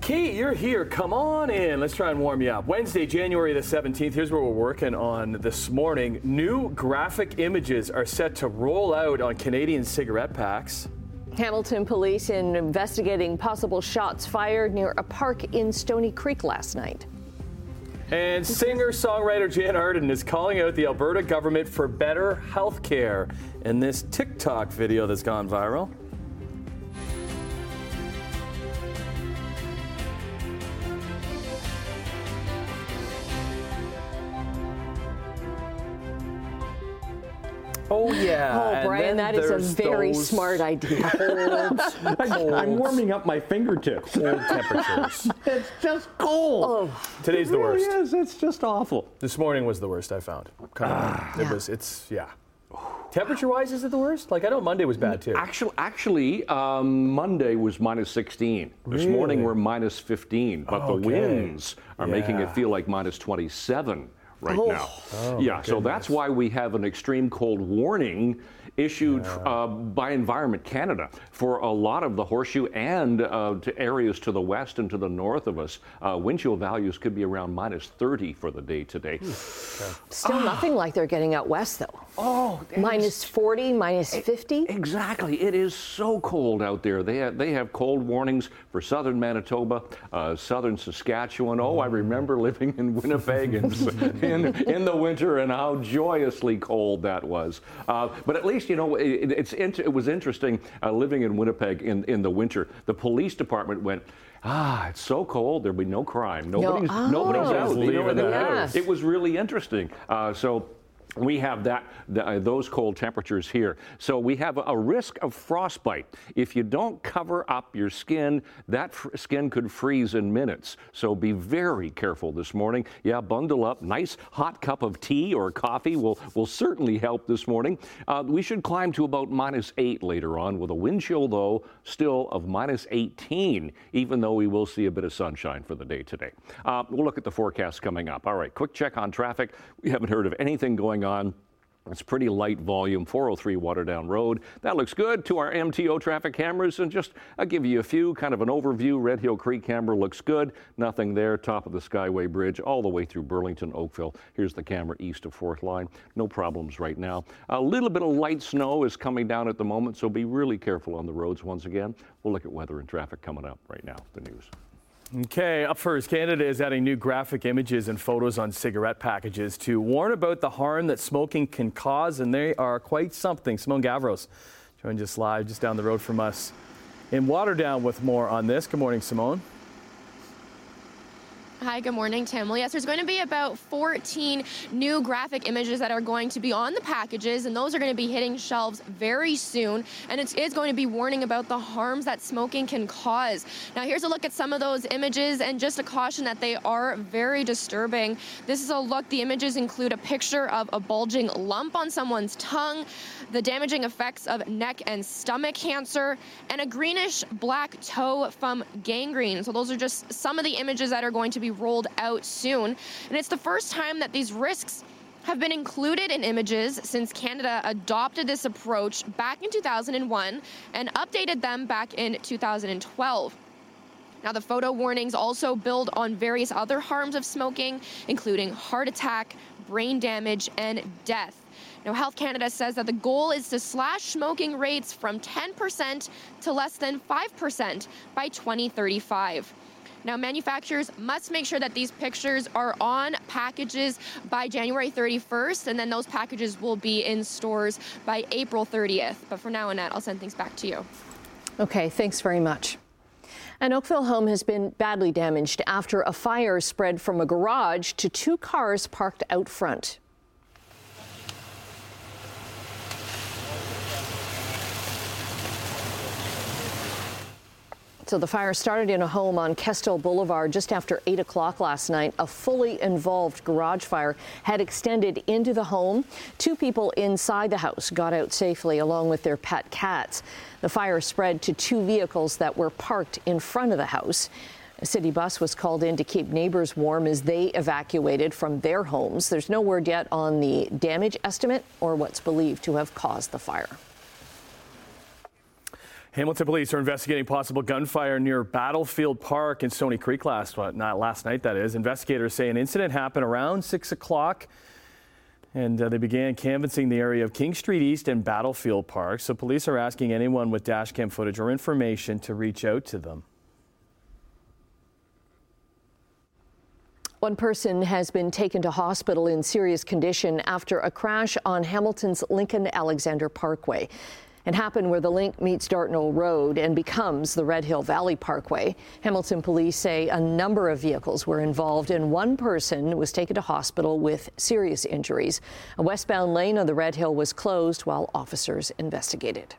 Kate, you're here. Come on in. Let's try and warm you up. Wednesday, January the 17th. Here's what we're working on this morning. New graphic images are set to roll out on Canadian cigarette packs. Hamilton police in investigating possible shots fired near a park in Stoney Creek last night. And singer songwriter Jann Arden is calling out the Alberta government for better health care in this TikTok video that's gone viral. Oh yeah. Oh, Brian, that is a very those smart idea. Cold, cold, I'm warming up my fingertips. cold temperatures. It's just cold. Oh, Today's the really worst. is. It's just awful. This morning was the worst I found. Coming in. It Yeah. was. It's yeah. Temperature wise, is it the worst? Like I know Monday was bad too. Actually, actually, um, Monday was minus 16. This morning we're minus 15, but the winds are making it feel like minus 27 right Oh. now. Oh, yeah, so that's why we have an extreme cold warning issued uh, by Environment Canada for a lot of the horseshoe and uh, to areas to the west and to the north of us. Uh, wind chill values could be around minus 30 for the day today. still nothing like they're getting out west, though. Oh, Minus 40, minus 50. Exactly. It is so cold out there. They have, they have cold warnings for southern Manitoba, uh, southern Saskatchewan. Oh, I remember living in Winnipeg in, in, in the winter and how joyously cold that was. Uh, but at least, you know, it, it's, int- it was interesting uh, living in Winnipeg in, in the winter. The police department went, Ah, it's so cold. There'll be no crime. Nobody's, oh. nobody's Nobody's out. You know, leaving it- It was really interesting. Uh, so we have that th- uh, those cold temperatures here. So we have a, risk of frostbite. If you don't cover up your skin, that fr- skin could freeze in minutes. So be very careful this morning. Yeah, bundle up. Nice hot cup of tea or coffee will will certainly help this morning. Uh, we should climb to about minus eight later on, with a wind chill though still of minus 18. Even though we will see a bit of sunshine for the day today. Uh, we'll look at the forecast coming up. All right, quick check on traffic. We haven't heard of anything going on. It's pretty light volume, 403 Waterdown Road. That looks good to our MTO traffic cameras. And just, I'll give you a few, kind of an overview. Red Hill Creek camera looks good. Nothing there. Top of the Skyway Bridge, all the way through Burlington, Oakville. Here's the camera east of Fourth Line. No problems right now. A little bit of light snow is coming down at the moment, so be really careful on the roads once again. We'll look at weather and traffic coming up right now. The news. Okay, up first, Canada is adding new graphic images and photos on cigarette packages to warn about the harm that smoking can cause, and they are quite something. Simone Gavros joined us live just down the road from us in Waterdown with more on this. Good morning, Simone. Hi, good morning, Tim. Well, yes, there's going to be about 14 new graphic images that are going to be on the packages, and those are going to be hitting shelves very soon. And it is going to be warning about the harms that smoking can cause. Now, here's a look at some of those images, and just a caution that they are very disturbing. This is a look. The images include a picture of a bulging lump on someone's tongue, the damaging effects of neck and stomach cancer, and a greenish black toe from gangrene. So, those are just some of the images that are going to be rolled out soon. And it's the first time that these risks have been included in images since Canada adopted this approach back in 2001 and updated them back in 2012. Now, the photo warnings also build on various other harms of smoking, including heart attack, brain damage, and death. Now, Health Canada says that the goal is to slash smoking rates from 10% to less than 5% by 2035. Now, manufacturers must make sure that these pictures are on packages by January 31st, and then those packages will be in stores by April 30th. But for now, Annette, I'll send things back to you. Okay, thanks very much. An Oakville home has been badly damaged after a fire spread from a garage to two cars parked out front. So the fire started in a home on Kestel Boulevard just after 8 o'clock last night. A fully involved garage fire had extended into the home. Two people inside the house got out safely along with their pet cats. The fire spread to two vehicles that were parked in front of the house. A city bus was called in to keep neighbors warm as they evacuated from their homes. There's no word yet on the damage estimate or what's believed to have caused the fire. Hamilton police are investigating possible gunfire near Battlefield Park in Stoney Creek last not last night. That is. Investigators say an incident happened around six o'clock, and uh, they began canvassing the area of King Street East and Battlefield Park. So police are asking anyone with dashcam footage or information to reach out to them. One person has been taken to hospital in serious condition after a crash on Hamilton's Lincoln Alexander Parkway. It happened where the link meets Dartnall Road and becomes the Red Hill Valley Parkway. Hamilton police say a number of vehicles were involved and one person was taken to hospital with serious injuries. A westbound lane on the Red Hill was closed while officers investigated.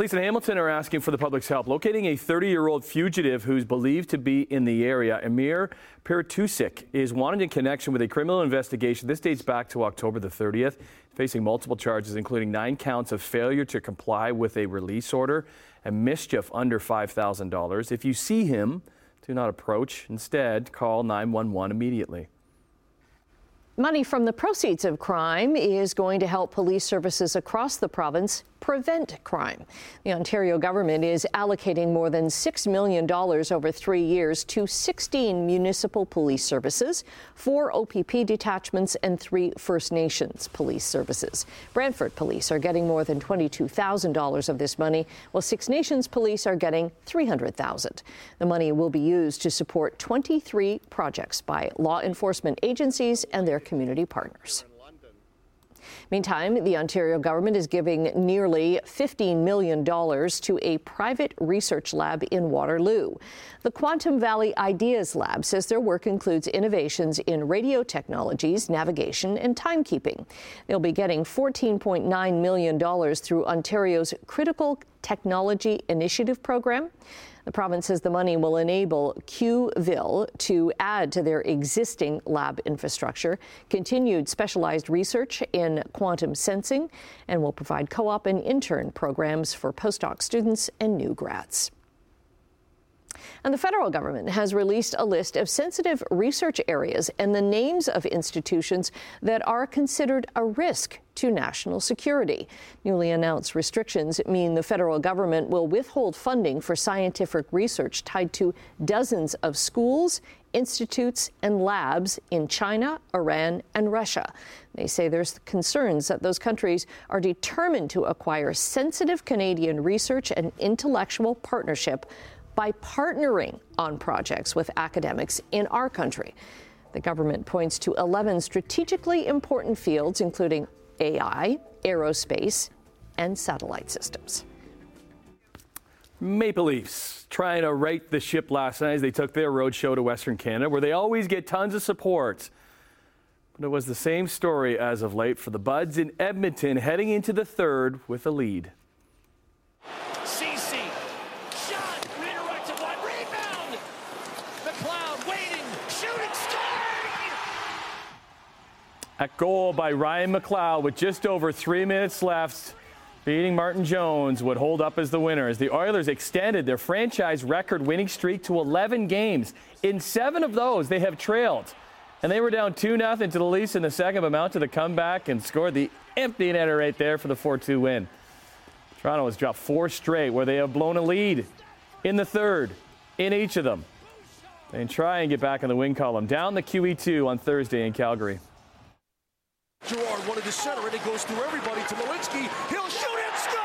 Police in Hamilton are asking for the public's help locating a 30 year old fugitive who's believed to be in the area. Emir Piratusik is wanted in connection with a criminal investigation. This dates back to October the 30th, facing multiple charges, including nine counts of failure to comply with a release order and mischief under $5,000. If you see him, do not approach. Instead, call 911 immediately. Money from the proceeds of crime is going to help police services across the province prevent crime. The Ontario government is allocating more than $6 million over three years to 16 municipal police services, four OPP detachments, and three First Nations police services. Brantford Police are getting more than $22,000 of this money, while Six Nations Police are getting 300,000. The money will be used to support 23 projects by law enforcement agencies and their community partners. Meantime, the Ontario government is giving nearly $15 million to a private research lab in Waterloo. The Quantum Valley Ideas Lab says their work includes innovations in radio technologies, navigation, and timekeeping. They'll be getting $14.9 million through Ontario's Critical Technology Initiative program. The province says the money will enable QVIL to add to their existing lab infrastructure, continued specialized research in quantum sensing, and will provide co op and intern programs for postdoc students and new grads. And the federal government has released a list of sensitive research areas and the names of institutions that are considered a risk to national security. Newly announced restrictions mean the federal government will withhold funding for scientific research tied to dozens of schools, institutes, and labs in China, Iran, and Russia. They say there's concerns that those countries are determined to acquire sensitive Canadian research and intellectual partnership by partnering on projects with academics in our country. The government points to 11 strategically important fields, including AI, aerospace, and satellite systems. Maple Leafs trying to right the ship last night as they took their road show to Western Canada, where they always get tons of support. But it was the same story as of late for the Buds in Edmonton, heading into the third with a lead. At goal by Ryan McLeod with just over three minutes left. Beating Martin Jones would hold up as the winner as the Oilers extended their franchise record winning streak to 11 games. In seven of those, they have trailed. And they were down 2 0 to the Leafs in the second, but mounted the comeback and scored the empty netter right there for the 4 2 win. Toronto has dropped four straight where they have blown a lead in the third in each of them. And try and get back in the win column. Down the QE2 on Thursday in Calgary. Girard wanted to center it. It goes through everybody to Malinski. He'll shoot and score!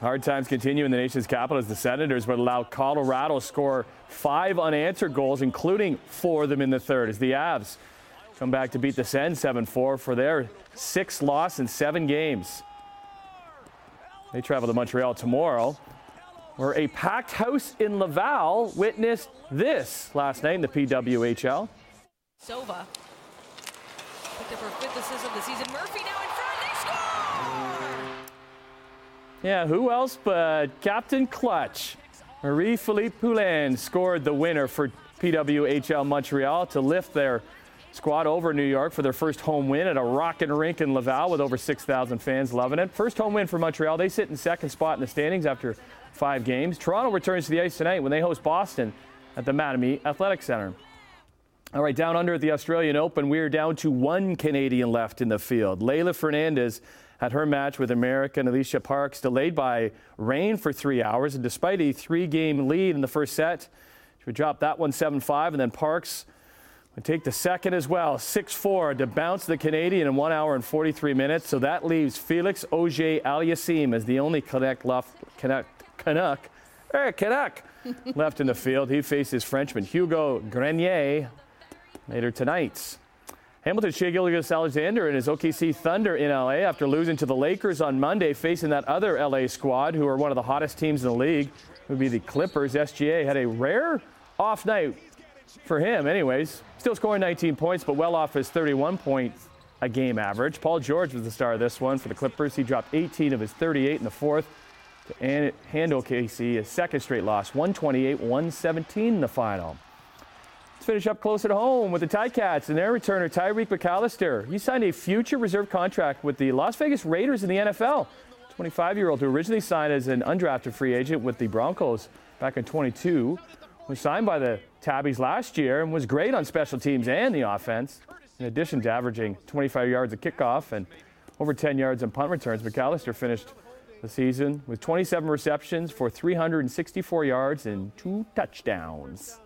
Hard times continue in the nation's capital as the Senators would allow Colorado score five unanswered goals, including four of them in the third, as the Avs come back to beat the Sens 7-4 for their sixth loss in seven games. They travel to Montreal tomorrow, where a packed house in Laval witnessed this last night in the PWHL. Sova picked up her fifth assist of the season. Murphy now in front. They score! Yeah, who else but Captain Clutch? Marie-Philippe Poulin scored the winner for PWHL Montreal to lift their squad over New York for their first home win at a rockin' rink in Laval with over 6,000 fans loving it. First home win for Montreal. They sit in second spot in the standings after five games. Toronto returns to the ice tonight when they host Boston at the Mattamy Athletic Center. All right, down under at the Australian Open, we're down to one Canadian left in the field. Leylah Fernandez had her match with American Alycia Parks delayed by rain for three hours. And despite a three game lead in the first set, she would drop that one 7 5. And then Parks would take the second as well, 6 4, to bounce the Canadian in 1 hour and 43 minutes. So that leaves Felix Auger Aliassime as the only Canuck left. Canuck. Canuck. Hey, Canuck left in the field. He faces Frenchman Hugo Grenier later tonight. Hamilton Shai Alexander and his OKC Thunder in LA after losing to the Lakers on Monday, facing that other LA squad who are one of the hottest teams in the league, would be the Clippers. SGA had a rare off night for him, anyways. Still scoring 19 points, but well off his 31 point a game average. Paul George was the star of this one for the Clippers. He dropped 18 of his 38 in the fourth to handle KC a second straight loss, 128 117 in the final. Let's finish up closer to home with the Ticats and their returner, Tyreek McAllister. He signed a future reserve contract with the Las Vegas Raiders in the NFL. 25 year old who originally signed as an undrafted free agent with the Broncos back in 22 was signed by the Tabbies last year and was great on special teams and the offense. In addition to averaging 25 yards a kickoff and over 10 yards on punt returns, McAllister finished the season with 27 receptions for 364 yards and two touchdowns.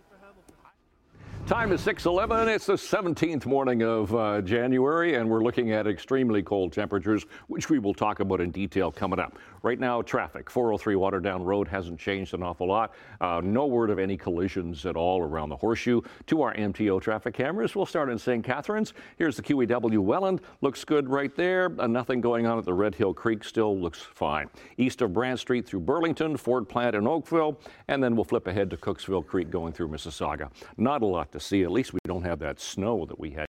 Time is 6:11. It's the 17th morning of uh, January, and we're looking at extremely cold temperatures, which we will talk about in detail coming up. Right now, traffic 403 Waterdown Road hasn't changed an awful lot. Uh, no word of any collisions at all around the horseshoe. To our MTO traffic cameras, we'll start in St. Catharines. Here's the QEW Welland. Looks good right there. Uh, nothing going on at the Red Hill Creek. Still looks fine. East of Brant Street through Burlington, Ford Plant and Oakville, and then we'll flip ahead to Cooksville Creek going through Mississauga. Not a lot to see. At least we don't have that snow that we had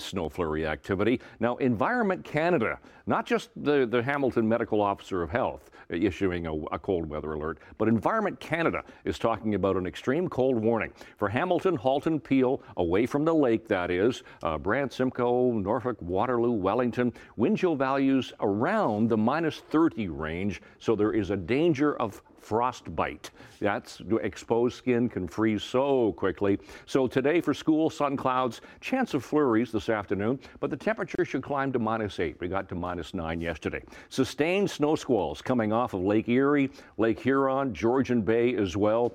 snow flurry activity. Now, Environment Canada, not just the, the Hamilton Medical Officer of Health issuing a, a, cold weather alert, but Environment Canada is talking about an extreme cold warning for Hamilton, Halton, Peel, away from the lake, that is, uh, Brant, Simcoe, Norfolk, Waterloo, Wellington, wind chill values around the minus 30 range, so there is a danger of frostbite. That's exposed skin can freeze so quickly. So today for school, sun clouds, chance of flurries this afternoon, but the temperature should climb to minus eight. We got to minus nine yesterday. Sustained snow squalls coming off of Lake Erie, Lake Huron, Georgian Bay as well.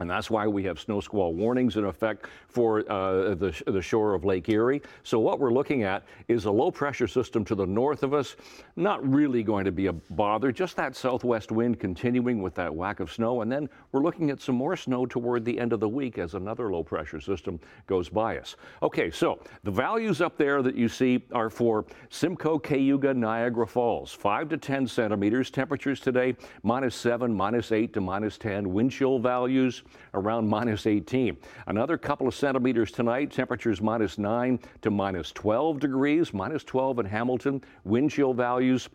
And that's why we have snow squall warnings in effect for uh, the, the shore of Lake Erie. So, what we're looking at is a low pressure system to the north of us. Not really going to be a bother, just that southwest wind continuing with that whack of snow. And then we're looking at some more snow toward the end of the week as another low pressure system goes by us. Okay, so the values up there that you see are for Simcoe, Cayuga, Niagara Falls, 5 to 10 centimeters. Temperatures today minus 7, minus 8 to minus 10. Wind chill values around minus 18. Another couple of centimeters tonight, temperatures minus 9 to minus 12 degrees, minus 12 in Hamilton. Wind chill values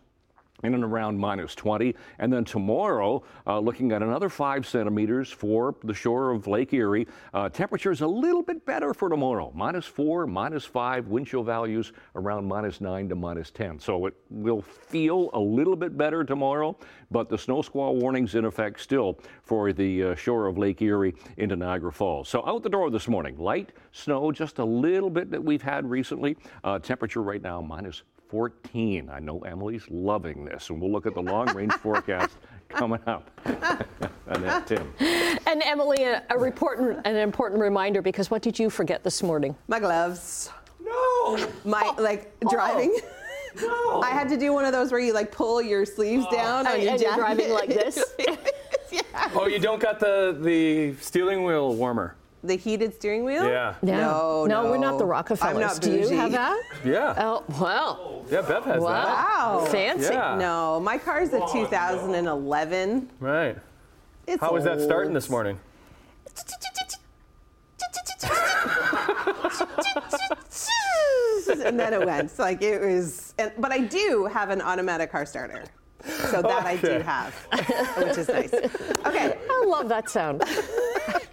in and around minus 20. And then tomorrow, uh, looking at another five centimeters for the shore of Lake Erie. Uh, temperatures a little bit better for tomorrow minus four, minus five, wind chill values around minus nine to minus 10. So it will feel a little bit better tomorrow, but the snow squall warnings in effect still for the uh, shore of Lake Erie into Niagara Falls. So out the door this morning, light snow, just a little bit that we've had recently. Uh, temperature right now minus 14. I know Emily's loving this, and we'll look at the long range forecast coming up. and then Tim. And Emily, a, a report, an important reminder because what did you forget this morning? My gloves. No. My oh. like oh. driving. Oh. No. I had to do one of those where you like pull your sleeves oh. down oh, on and, your and jacket. You're driving like this. yeah. Oh, you don't got the the steering wheel warmer. The heated steering wheel? Yeah. No, no, no. we're not the Rockefellers. I'm not Do you bougie. have that? Yeah. Oh, well. Yeah, Bev has Wow. that. Wow. Fancy. Yeah. No, my car's a 2011. Right. It's How was that old. starting this morning? and then it went. So, like it was, and, but I do have an automatic car starter. So that I do Okay. have, which is nice. Okay, I love that sound.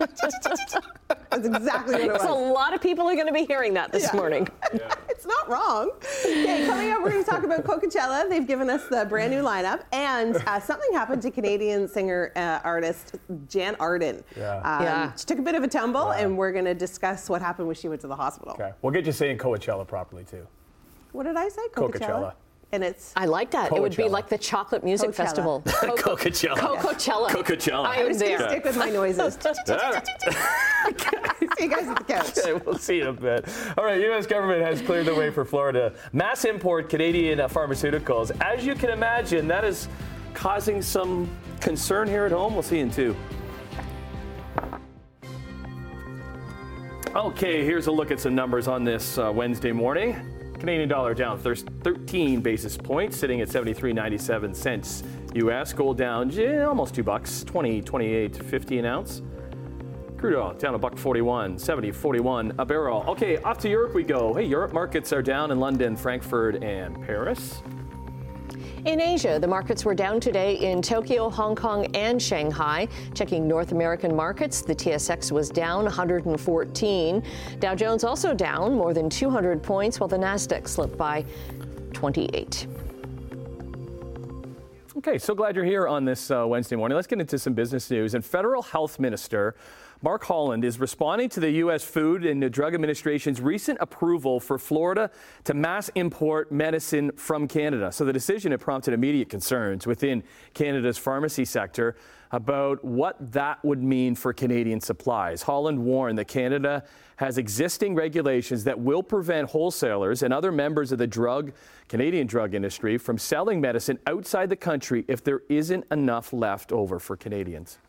That's exactly what it was. So a lot of people are going to be hearing that this Yeah. morning. it's not wrong. Okay, coming up, we're going to talk about Coachella. They've given us the brand new lineup, and uh, something happened to Canadian singer uh, artist Jann Arden. Yeah. Um, Yeah. She took a bit of a tumble, and we're going to discuss what happened when she went to the hospital. Okay. We'll get you saying Coachella properly too. What did I say? Coachella. And it's I like that. It would be like the chocolate music Coachella. festival. Coachella. Coachella. Coachella. I I'm am just going there. stick with my noises. See you guys at the couch. Okay, we'll see you in a bit. All right, U.S. government has cleared the way for Florida mass import Canadian uh, pharmaceuticals. As you can imagine, that is causing some concern here at home. We'll see in two. Okay, here's a look at some numbers on this uh, Wednesday morning. Canadian dollar down thir- 13 basis points, sitting at 73.97 cents U.S. Gold down yeah, almost two bucks, 20, 28.50 an ounce. Crude oil down a buck 41, 70, 41 a barrel. Okay, off to Europe we go. Hey, Europe markets are down in London, Frankfurt, and Paris. In Asia, the markets were down today in Tokyo, Hong Kong, and Shanghai. Checking North American markets, the TSX was down 114. Dow Jones also down more than 200 points, while the Nasdaq slipped by 28. Okay, so glad you're here on this uh, Wednesday morning. Let's get into some business news. And Federal Health Minister Mark Holland is responding to the U.S. Food and Drug Administration's recent approval for Florida to mass import medicine from Canada. So the decision had prompted immediate concerns within Canada's pharmacy sector about what that would mean for Canadian supplies. Holland warned that Canada has existing regulations that will prevent wholesalers and other members of the drug Canadian drug industry from selling medicine outside the country if there isn't enough left over for Canadians.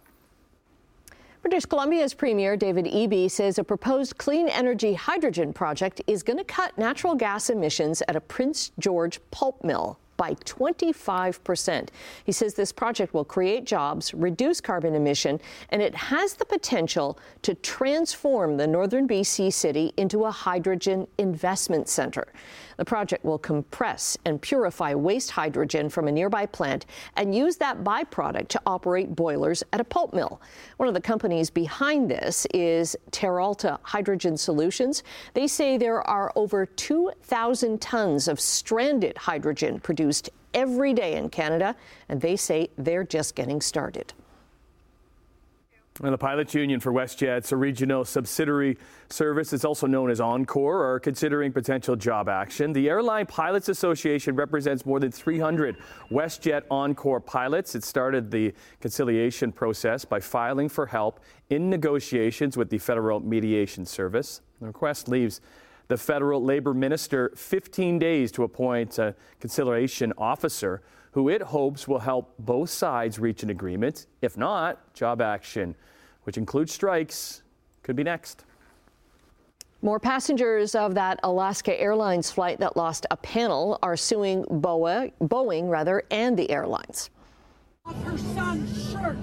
British Columbia's Premier David Eby says a proposed clean energy hydrogen project is going to cut natural gas emissions at a Prince George pulp mill by 25%. He says this project will create jobs, reduce carbon emission, and it has the potential to transform the northern BC city into a hydrogen investment center. The project will compress and purify waste hydrogen from a nearby plant and use that byproduct to operate boilers at a pulp mill. One of the companies behind this is Teralta Hydrogen Solutions. They say there are over 2,000 tons of stranded hydrogen produced every day in Canada, and they say they're just getting started. And the pilots union for WestJet's a regional subsidiary service, it's also known as Encore, are considering potential job action. The Airline Pilots Association represents more than 300 WestJet Encore pilots. It started the conciliation process by filing for help in negotiations with the Federal Mediation Service. The request leaves the federal labor minister 15 days to appoint a conciliation officer who it hopes will help both sides reach an agreement. If not, job action, which includes strikes, could be next. More passengers of that Alaska Airlines flight that lost a panel are suing Boa, Boeing rather, and the airlines. her son's shirt.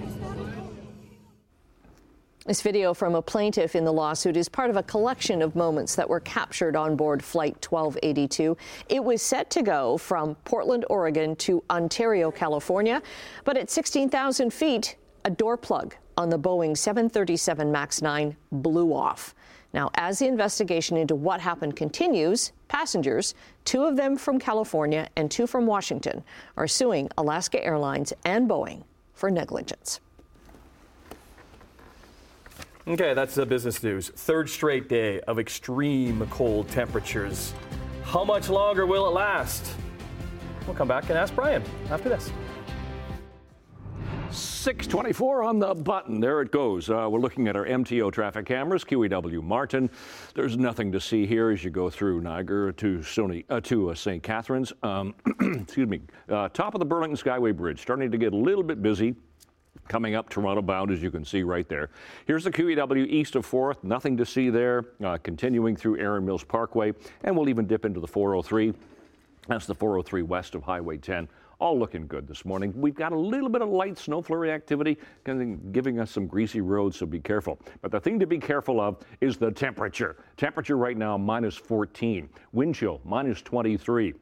This video from a plaintiff in the lawsuit is part of a collection of moments that were captured on board Flight 1282. It was set to go from Portland, Oregon to Ontario, California, but at 16,000 feet, a door plug on the Boeing 737 MAX 9 blew off. Now, as the investigation into what happened continues, passengers, two of them from California and two from Washington, are suing Alaska Airlines and Boeing for negligence. Okay, that's the business news. Third straight day of extreme cold temperatures. How much longer will it last? We'll come back and ask Brian after this. 624 on the button. There it goes. Uh, we're looking at our MTO traffic cameras, QEW Martin. There's nothing to see here as you go through Niagara to, Stony, uh, to uh, St. Catharines. Um, excuse me. Uh, top of the Burlington Skyway Bridge, starting to get a little bit busy. Coming up Toronto bound, as you can see right there. Here's the QEW east of 4th, nothing to see there. Uh, continuing through Erin Mills Parkway, and we'll even dip into the 403. That's the 403 west of Highway 10. All looking good this morning. We've got a little bit of light snow flurry activity giving us some greasy roads, so be careful. But the thing to be careful of is the temperature. Temperature right now minus 14, wind chill minus 23.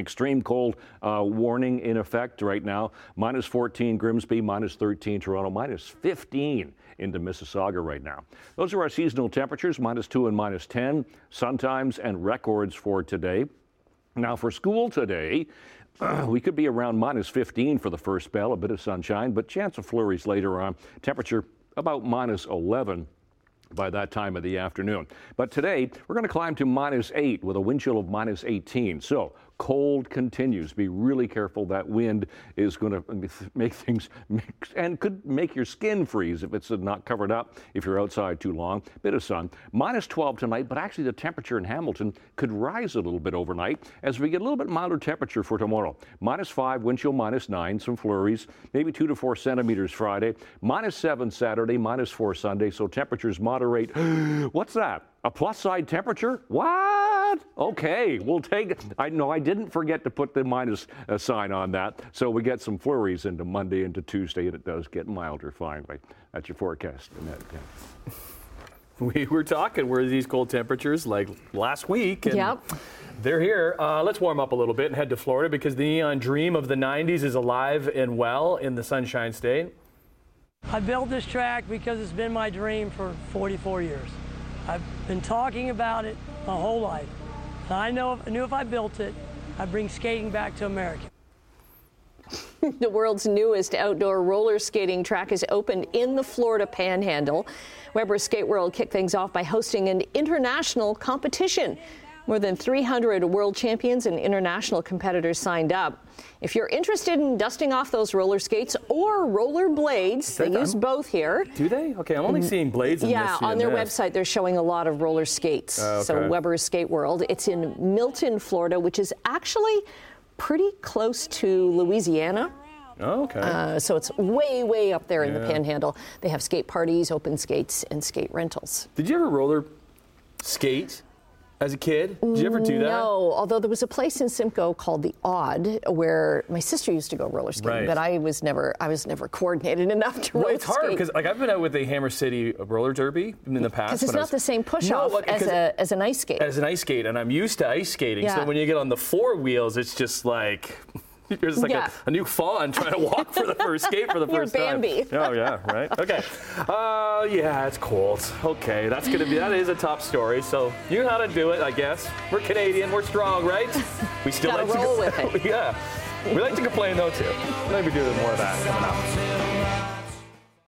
Extreme cold uh, warning in effect right now. Minus 14 Grimsby, minus 13 Toronto, minus 15 into Mississauga right now. Those are our seasonal temperatures minus 2 and minus 10, sun times and records for today. Now, for school today, we could be around minus 15 for the first spell, a bit of sunshine, but chance of flurries later on. Temperature about minus 11 by that time of the afternoon. But today, we're going to climb to minus 8 with a wind chill of minus 18. So cold continues. Be really careful. That wind is going to make things mix and could make your skin freeze if it's not covered up if you're outside too long. Bit of sun. Minus 12 tonight, but actually the temperature in Hamilton could rise a little bit overnight as we get a little bit milder temperature for tomorrow. Minus 5, wind chill minus 9, some flurries, maybe 2 to 4 centimeters Friday. Minus 7 Saturday, minus 4 Sunday, so temperatures moderate. What's that? A plus side temperature? What? Okay, we'll take it. I know I didn't forget to put the minus uh, sign on that. So we get some flurries into Monday into Tuesday, and it does get milder finally. That's your forecast. Annette. Yeah. We were talking where these cold temperatures like last week. And Yep. They're here. Uh, let's warm up a little bit and head to Florida because the neon dream of the 90s is alive and well in the Sunshine State. I built this track because it's been my dream for 44 years. I've been talking about it my whole life. And I know I knew if I built it, I'd bring skating back to America. The world's newest outdoor roller skating track is opened in the Florida Panhandle. Weber Skate World kicked things off by hosting an international competition. More than 300 world champions and international competitors signed up. If you're interested in dusting off those roller skates or roller blades, they use both here. Do they? Okay, I'm only seeing blades in. Yeah, on their this. website, they're showing a lot of roller skates. Oh, So okay. Weber Skate World. It's in Milton, Florida, which is actually pretty close to Louisiana. Oh, okay. Uh, so it's way, way up there in the panhandle. They have skate parties, open skates, and skate rentals. Did you ever roller skate as a kid? Did you ever do that? No, although there was a place in Simcoe called the Odd where my sister used to go roller skating, Right. but I was never, I was never coordinated enough to Well, roller it's hard because like I've been out with the Hammer City roller derby in the past. because it's when I not was- the same push No, off like, as 'cause a as an ice skate. as an ice skate, and I'm used to ice skating. Yeah. So when you get on the four wheels, it's just like you're just like Yeah. a, a new fawn trying to walk for the first skate for the You're first time. Bambi. Oh yeah, right. Okay. Uh, yeah, it's cold. Okay, that's gonna be that is a top story. So you know how to do it, I guess. We're Canadian, we're strong, right? We still Gotta like roll to with it. yeah. We like to complain though too. Maybe do more of that coming up.